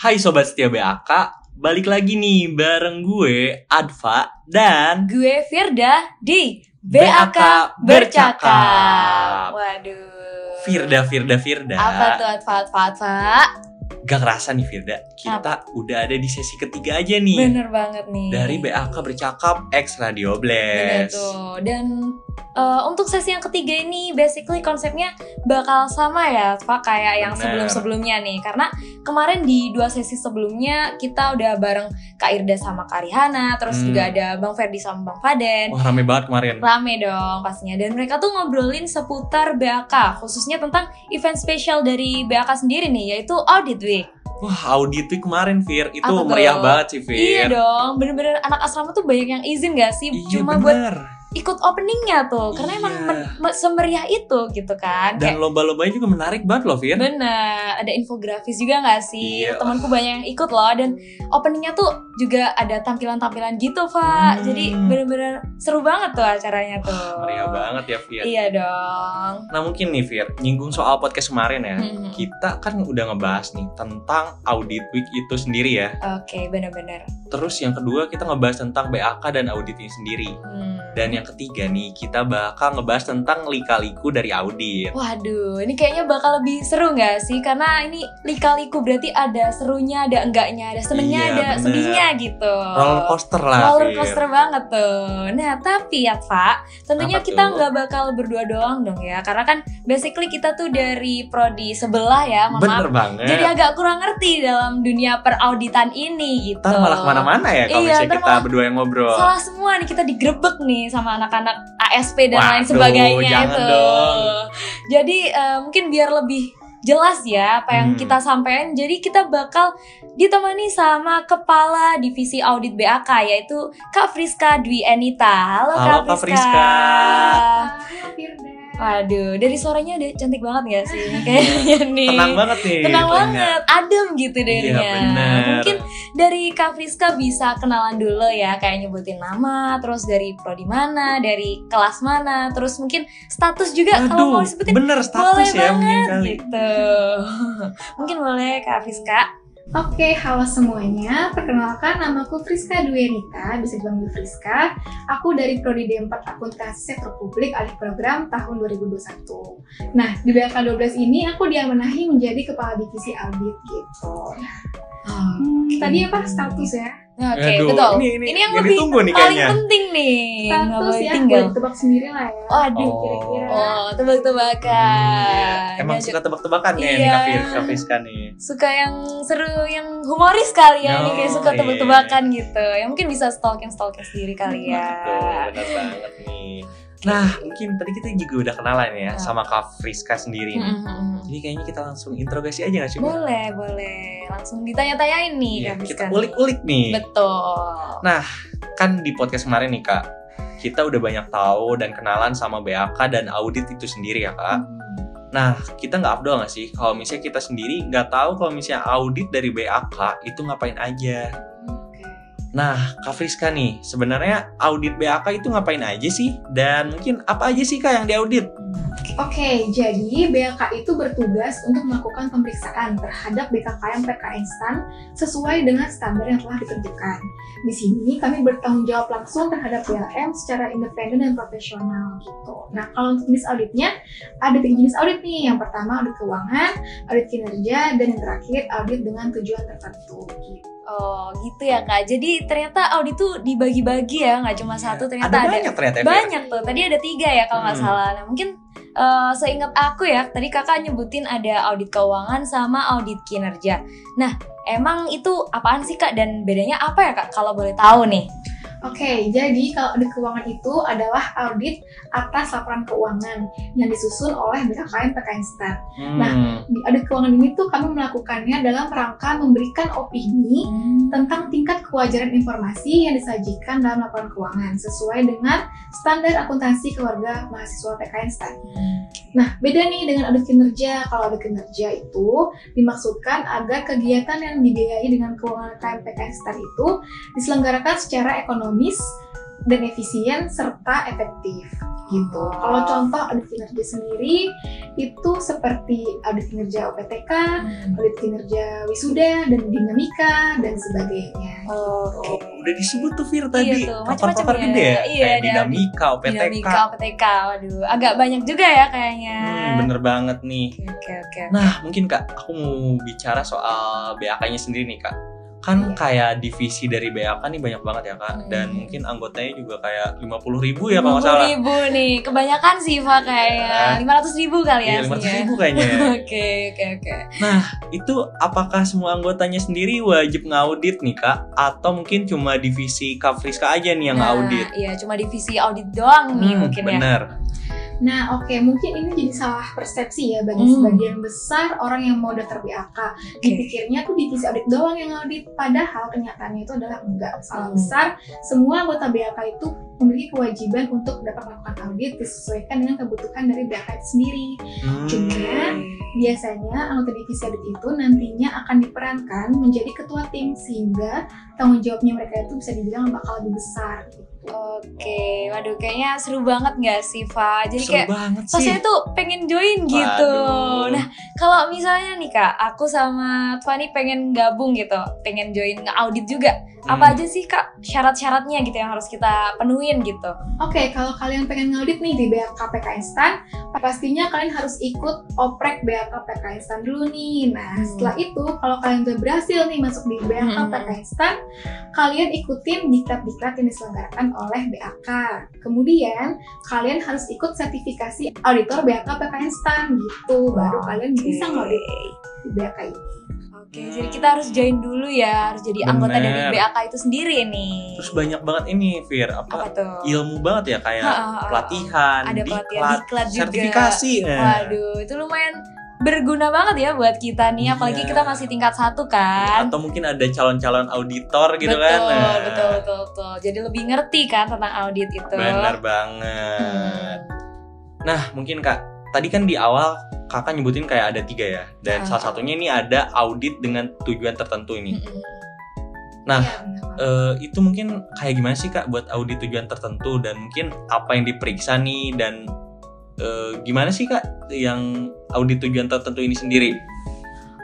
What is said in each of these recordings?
Hai Sobat Setia BAK, balik lagi nih bareng gue, Adva, dan Gue Firda di BAK BAK Bercakap. Bercakap. Waduh. Firda, Firda, Firda. Apa tuh Atfa Atfa Atfa? Gak kerasa nih Firda, kita udah ada di sesi ketiga aja nih. Bener banget nih. Dari BAK Bercakap X Radio Bener Blast. tuh. Dan eh, untuk sesi yang ketiga ini basically konsepnya bakal sama ya Pak kayak yang sebelum-sebelumnya nih. Karena kemarin di dua sesi sebelumnya kita udah bareng Kak Irda sama Kak Rihana, terus Hmm. juga ada Bang Ferdi sama Bang Faden. Wah rame banget kemarin. Rame dong pastinya dan mereka tuh ngobrolin seputar BAK khususnya tentang event spesial dari BAK sendiri nih yaitu Audit Week. Wah audit week kemarin Fir, itu Apa tuh? meriah banget sih Fir. Iya dong, bener-bener anak asrama tuh banyak yang izin gak sih Iya cuma buat bener. Ikut openingnya tuh karena emang Iya. men- me- semeriah itu gitu kan. Dan Kayak lomba-lombanya juga menarik banget loh Fir. bener, ada infografis juga gak sih? Iya. Temanku banyak yang ikut loh dan openingnya tuh juga ada tampilan-tampilan gitu, Pak. Hmm. Jadi bener-bener seru banget tuh acaranya tuh. Meriah banget ya Fir. Iya dong. Nah mungkin nih Fir, nyinggung soal podcast kemarin ya. Hmm. Kita kan udah ngebahas nih tentang audit week itu sendiri ya. Oke, bener-bener. Terus yang kedua kita ngebahas tentang BAK dan audit ini sendiri. Hmm. Dan yang ketiga nih kita bakal ngebahas tentang lika-liku dari audit. Waduh, ini kayaknya bakal lebih seru nggak sih? Karena ini lika-liku berarti ada serunya, ada enggaknya, ada senengnya, Iya, ada bener. sedihnya gitu. Roller coaster lah Roller Fir. coaster banget tuh. Nah, tapi ya, Pak, tentunya Apa kita nggak bakal berdua doang dong ya. Karena kan basically kita tuh dari prodi sebelah ya, mohon Bener banget. Jadi agak kurang ngerti dalam dunia perauditan ini gitu. Ntar malah ke mana-mana ya kalau Iya, misalnya kita berdua yang ngobrol. Salah semua nih kita digrebek nih sama anak-anak ASP dan lain Waduh, sebagainya jangan itu. dong. Jadi eh, mungkin biar lebih jelas ya apa yang Hmm. kita sampaikan. Jadi kita bakal ditemani sama kepala divisi audit BAK yaitu Kak Friska Dwi Enita. Halo, Halo, Kak Friska. Waduh, dari suaranya udah cantik banget gak sih kayaknya nih. Tenang banget nih. Tenang banget, adem gitu dengernya. Iya. Mungkin dari Kak Friska bisa kenalan dulu ya, kayak nyebutin nama, terus dari prodi mana, dari kelas mana, terus mungkin status juga kalau mau Aduh, disebutin bener status boleh ya mungkin banget kali. gitu. mungkin boleh Kak Friska. Oke, halo semuanya. Perkenalkan, namaku Friska Duenita, bisa dipanggil Friska. Aku dari Prodi D4 Akuntansi Sektor Publik alih program tahun 2021. Nah, di BAK 12 ini aku diamanahi menjadi Kepala Divisi Audit gitu. Hmm, tadi apa status ya? Nah, Oke, Aduh, betul. Ini, ini, yang, yang lebih ditunggu nih paling kayaknya. penting nih. Status ya, tinggal. tebak sendiri lah ya. Oh. Kira-kira. Oh, tebak-tebakan. Iya. Emang Diajak- suka tebak-tebakan ya nih Iya. Kak Fir- Kak Friska nih. suka yang seru, yang humoris kali ya, ini Oh, kayak suka iya. tebak-tebakan gitu. Yang mungkin bisa stalking stalking sendiri kali ya. Betul, benar banget nih. Nah, mungkin tadi kita juga udah kenalan ya Ya. sama Kak Friska sendiri nih. Mm-mm. Jadi kayaknya kita langsung interogasi aja gak sih? Boleh, boleh. Langsung ditanya-tanyain nih Iya, Kak kita ulik-ulik nih. Betul. Nah, kan di podcast kemarin nih Kak, kita udah banyak tahu dan kenalan sama BAK dan audit itu sendiri ya Kak. Nah, kita nggak afdol nggak sih kalau misalnya kita sendiri nggak tahu kalau misalnya audit dari BAK itu ngapain aja? Nah, Kak Friska nih, sebenarnya audit BAK itu ngapain aja sih? Dan mungkin apa aja sih Kak yang diaudit? Jadi BAK itu bertugas untuk melakukan pemeriksaan terhadap BKKM PK instan sesuai dengan standar yang telah ditentukan. Di sini kami bertanggung jawab langsung terhadap BLM secara independen dan profesional gitu. Nah, kalau untuk jenis auditnya ada tiga jenis audit nih. Yang pertama audit keuangan, audit kinerja, dan yang terakhir audit dengan tujuan tertentu. Gitu. Oh gitu ya kak. Jadi ternyata audit tuh dibagi-bagi ya, nggak cuma satu. Ternyata ada, ada, banyak ternyata ya, banyak tuh. Tadi ada tiga ya kalau nggak Hmm. salah. Nah mungkin eh, seingat aku ya, tadi kakak nyebutin ada audit keuangan sama audit kinerja. Nah emang itu apaan sih kak dan bedanya apa ya kak? Kalau boleh tahu nih. Oke, jadi kalau audit keuangan itu adalah audit atas laporan keuangan yang disusun oleh BKKM PK Instan. Hmm. Nah, Di audit keuangan ini tuh kami melakukannya dalam rangka memberikan opini tentang tingkat kewajaran informasi yang disajikan dalam laporan keuangan sesuai dengan standar akuntansi keluarga mahasiswa PK Instan. Nah, beda nih dengan audit kinerja. Kalau audit kinerja itu dimaksudkan agar kegiatan yang dibiayai dengan keuangan KMPK Instan itu diselenggarakan secara ekonomis dan efisien serta efektif. gitu. Kalau contoh audit kinerja sendiri itu seperti audit kinerja OPTK, Hmm. audit kinerja wisuda dan dinamika dan sebagainya. Oke. Oh, udah disebut tuh Fir tadi. Iya macam-macam gede ya. ya. Iya, Kayak dinamika, OPTK. Dinamika OPTK, waduh, agak banyak juga ya kayaknya. Hmm, bener banget nih. Oke oke. Nah, mungkin Kak, aku mau bicara soal BAK-nya sendiri nih Kak. Kan Iya. kayak divisi dari BAK nih banyak banget ya Kak. Hmm. Dan mungkin anggotanya juga kayak 50 ribu ya kalau nggak salah. ribu nih, kebanyakan sih Pak kayaknya. Lima ratus ribu kali ya. Iya, 500 aslinya. ribu kayaknya ya. Oke oke oke. Itu apakah semua anggotanya sendiri wajib ngaudit nih Kak? Atau mungkin cuma divisi Kafriska aja nih yang Nah, ngaudit? Iya, cuma divisi audit doang nih Hmm, mungkin ya. bener. Nah, oke, mungkin ini jadi salah persepsi ya bagi Hmm. sebagian besar orang yang mau daftar BAK. Dipikirnya tuh divisi audit doang yang audit, padahal kenyataannya itu adalah enggak. Salah Hmm. besar, semua anggota BAK itu memiliki kewajiban untuk dapat melakukan audit disesuaikan dengan kebutuhan dari BAK itu sendiri. Hmm. Cuma biasanya anggota divisi audit itu nantinya akan diperankan menjadi ketua tim sehingga tanggung jawabnya mereka itu bisa dibilang bakal lebih besar. gitu. Oke, waduh kayaknya seru banget nggak sih, Fa? Jadi Seru kayak banget sih. rasanya tuh pengen join gitu. Waduh. Nah, kalau misalnya nih Kak, aku sama Fani pengen gabung gitu, pengen join nge-audit juga. Apa Hmm. aja sih Kak syarat-syaratnya gitu yang harus kita penuhin gitu? Oke, kalau kalian pengen ngaudit nih di BAK PK Instan, pastinya kalian harus ikut oprek BAK PK Instan dulu nih. Nah, Hmm. setelah itu kalau kalian udah berhasil nih masuk di BAK Hmm. Instan, kalian ikutin diklat-diklat yang diselenggarakan oleh BAK. Kemudian, kalian harus ikut sertifikasi auditor BAK PK Instan gitu, baru kalian bisa ngaudit di BAK ini. Oke, jadi kita harus join dulu ya, harus jadi anggota Bener. dari BAK itu sendiri nih. Terus banyak banget ini Fir, apa, apa tuh? ilmu banget ya kayak Ha, ha, ha, ha. pelatihan, Ada pelatihan diklat, diklat juga. sertifikasi. Nah. Waduh, itu lumayan berguna banget ya buat kita nih, apalagi Iya. kita masih tingkat satu kan. Atau mungkin ada calon-calon auditor gitu betul, kan. Nah, betul, betul, betul. Jadi lebih ngerti kan tentang audit itu. Benar banget. Hmm. Nah, mungkin Kak, tadi kan di awal Kakak nyebutin kayak ada tiga ya. Dan Ah. salah satunya ini ada audit dengan tujuan tertentu ini. Nah, banget. Eh, itu mungkin kayak gimana sih Kak buat audit tujuan tertentu dan mungkin apa yang diperiksa nih dan eh, gimana sih Kak yang audit tujuan tertentu ini sendiri?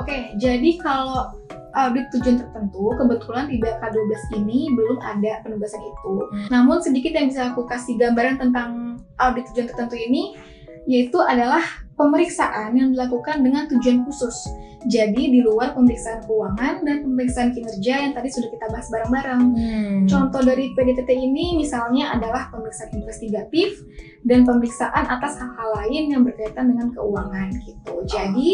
Oke, jadi kalau audit tujuan tertentu, kebetulan di BK 12 ini belum ada penugasan itu. Hmm. Namun sedikit yang bisa aku kasih gambaran tentang audit tujuan tertentu ini, yaitu adalah pemeriksaan yang dilakukan dengan tujuan khusus. Jadi di luar pemeriksaan keuangan dan pemeriksaan kinerja yang tadi sudah kita bahas bareng-bareng. Hmm. Contoh dari PDTT ini misalnya adalah pemeriksaan investigatif dan pemeriksaan atas hal-hal lain yang berkaitan dengan keuangan gitu. Jadi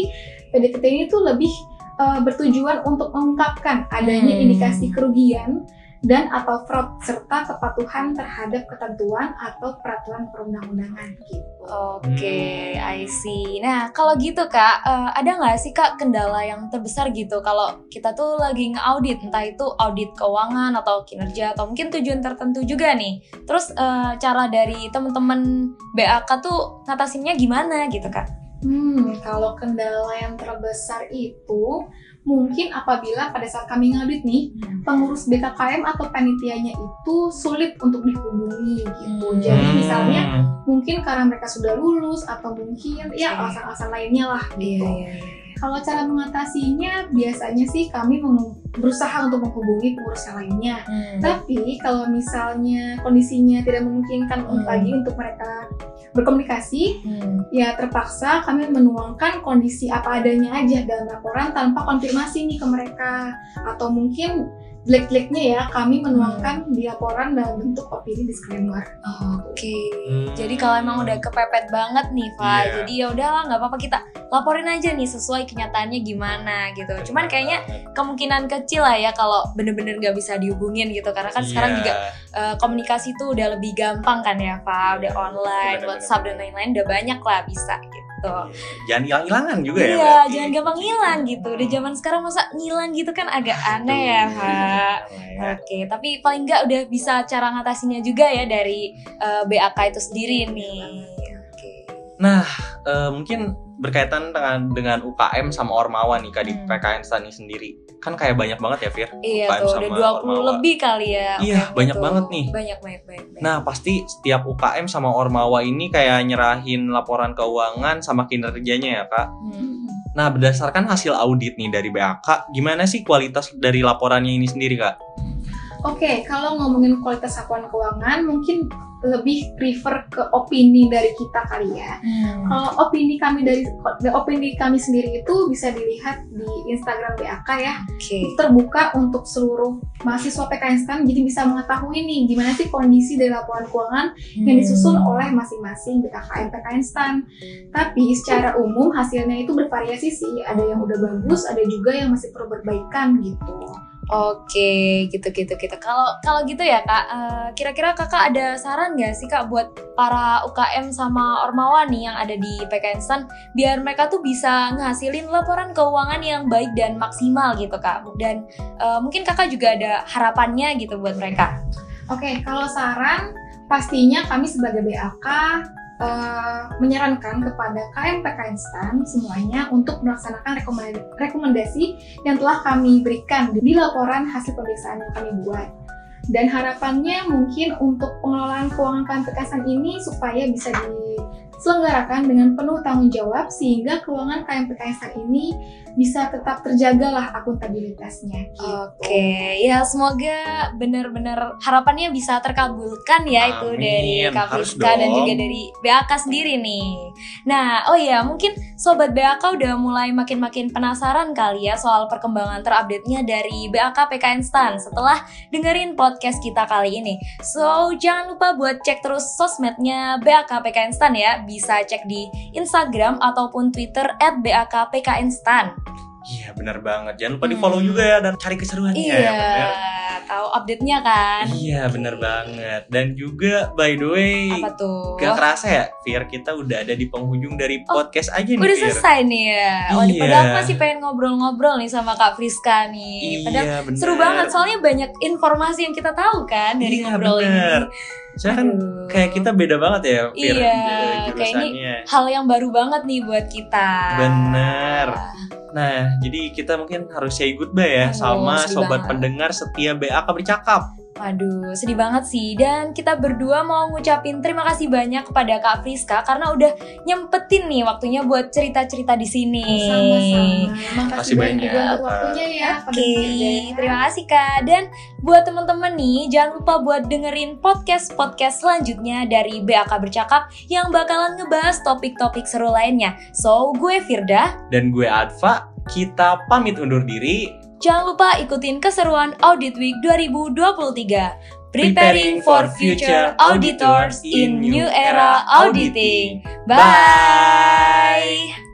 PDTT ini tuh lebih eh, bertujuan untuk mengungkapkan adanya Hmm. indikasi kerugian dan atau fraud serta kepatuhan terhadap ketentuan atau peraturan perundang-undangan gitu. Oke, Hmm. I see. Nah, kalau gitu kak, eh, ada nggak sih kak kendala yang terbesar gitu kalau kita tuh lagi nge-audit, entah itu audit keuangan atau kinerja atau mungkin tujuan tertentu juga nih. Terus eh, cara dari temen-temen BAK tuh ngatasinnya gimana gitu kak? Hmm, kalau kendala yang terbesar itu mungkin apabila pada saat kami ngaudit nih, pengurus BKKM atau panitianya itu sulit untuk dihubungi gitu. Hmm. Jadi misalnya Hmm, mungkin karena mereka sudah lulus atau mungkin ya Oke. alasan-alasan lainnya lah gitu. iya. Kalau cara mengatasinya biasanya sih kami berusaha untuk menghubungi pengurus yang lainnya. Hmm. Tapi kalau misalnya kondisinya tidak memungkinkan Hmm. lagi untuk mereka berkomunikasi, Hmm. ya terpaksa kami menuangkan kondisi apa adanya aja dalam laporan tanpa konfirmasi nih ke mereka atau mungkin jelek-jeleknya ya kami menuangkan di laporan dalam bentuk opini disclaimer. Oke. Hmm. Jadi kalau emang udah kepepet banget nih, Pak. Iya. Jadi ya udahlah nggak apa-apa kita laporin aja nih sesuai kenyataannya gimana gitu. Cuman kayaknya kemungkinan kecil lah ya kalau bener-bener nggak bisa dihubungin gitu karena kan sekarang Iya. juga eh, komunikasi tuh udah lebih gampang kan ya Pak udah online Bener-bener. WhatsApp dan lain-lain udah banyak lah bisa gitu jangan hilang-hilangan juga ya. iya jangan gampang ngilang gitu udah zaman sekarang masa ngilang gitu kan agak aneh ya Pak iya. Oke, tapi paling nggak udah bisa cara ngatasinnya juga ya dari eh, BAK itu sendiri nih. Oke. Eh, mungkin berkaitan dengan dengan UKM sama Ormawa nih Kak di Hmm. PKN Stan ini sendiri. Kan kayak banyak banget ya Fir Iya UKM tuh, sama udah 20 Ormawa. lebih kali ya. Iya, UKM banyak itu. banget nih. Banyak, banyak, banyak. banyak. Nah, pasti setiap UKM sama Ormawa ini kayak nyerahin laporan keuangan sama kinerjanya ya, Kak. Hmm. Nah, berdasarkan hasil audit nih dari BAK, gimana sih kualitas dari laporannya ini sendiri, Kak? Oke, kalau ngomongin kualitas laporan keuangan, mungkin lebih prefer ke opini dari kita kali ya. Hmm. Kalau opini kami dari opini kami sendiri itu bisa dilihat di Instagram BAK ya. Itu terbuka untuk seluruh mahasiswa PKN STAN, jadi bisa mengetahui nih gimana sih kondisi dari laporan keuangan yang disusun Hmm. oleh masing-masing BKKM PKN STAN. Tapi secara umum hasilnya itu bervariasi sih. Ada yang udah bagus, ada juga yang masih perlu perbaikan gitu. Oke, gitu gitu. Kalau kalau gitu ya kak, eh, kira-kira kakak ada saran nggak sih kak buat para UKM sama Ormawa nih yang ada di PKN biar mereka tuh bisa ngasilin laporan keuangan yang baik dan maksimal gitu kak. Dan eh, mungkin kakak juga ada harapannya gitu buat mereka. Oke, kalau saran pastinya kami sebagai BAK eh, menyarankan kepada KM PKN STAN semuanya untuk melaksanakan rekomendasi, yang telah kami berikan di laporan hasil pemeriksaan yang kami buat. Dan harapannya mungkin untuk pengelolaan keuangan KM PKN STAN ini supaya bisa diselenggarakan dengan penuh tanggung jawab sehingga keuangan KM PKN STAN ini bisa tetap terjaga lah akuntabilitasnya. gitu. Oke, ya semoga benar-benar harapannya bisa terkabulkan ya itu Amin, dari Kak harus Friska dan juga dari BAK sendiri nih. Nah, oh ya mungkin sobat BAK udah mulai makin-makin penasaran kali ya soal perkembangan terupdate-nya dari BAK PKN Stan setelah dengerin podcast kita kali ini. So, jangan lupa buat cek terus sosmednya BAK PKN Stan ya. Bisa cek di Instagram ataupun Twitter at BAK PKN Stan. Iya, benar banget. Jangan lupa Hmm. di-follow juga ya dan cari keseruannya Iya, ya, bener. tahu update-nya kan? Iya, bener banget. Dan juga by the way, Apa tuh? gak kerasa ya, Fir, kita udah ada di penghujung dari Oh, podcast aja nih, Udah Fir. selesai nih ya. Waduh, Iya. padahal aku masih pengen ngobrol-ngobrol nih sama Kak Friska nih. Padahal Iya, bener. seru banget soalnya banyak informasi yang kita tahu kan dari Iya, ngobrol bener. ini. Soalnya kan Aduh. kayak kita beda banget ya, Fir, Iya, kayak ini hal yang baru banget nih buat kita. Bener. Nah, jadi kita mungkin harus say goodbye ya Oh, sama sobat banget. pendengar setia BAK bercakap. Aduh, sedih banget sih. Dan kita berdua mau ngucapin terima kasih banyak kepada Kak Friska karena udah nyempetin nih waktunya buat cerita-cerita di sini. Sama-sama. Makasih banyak banyak, juga untuk Kak. waktunya ya. Oke, pendengar. terima kasih Kak. Dan buat teman-teman nih, jangan lupa buat dengerin podcast-podcast selanjutnya dari BAK Bercakap yang bakalan ngebahas topik-topik seru lainnya. So, gue Firda. Dan gue Adva, kita pamit undur diri. Jangan lupa ikutin keseruan Audit Week 2023. Preparing for future auditors in new era auditing. Bye.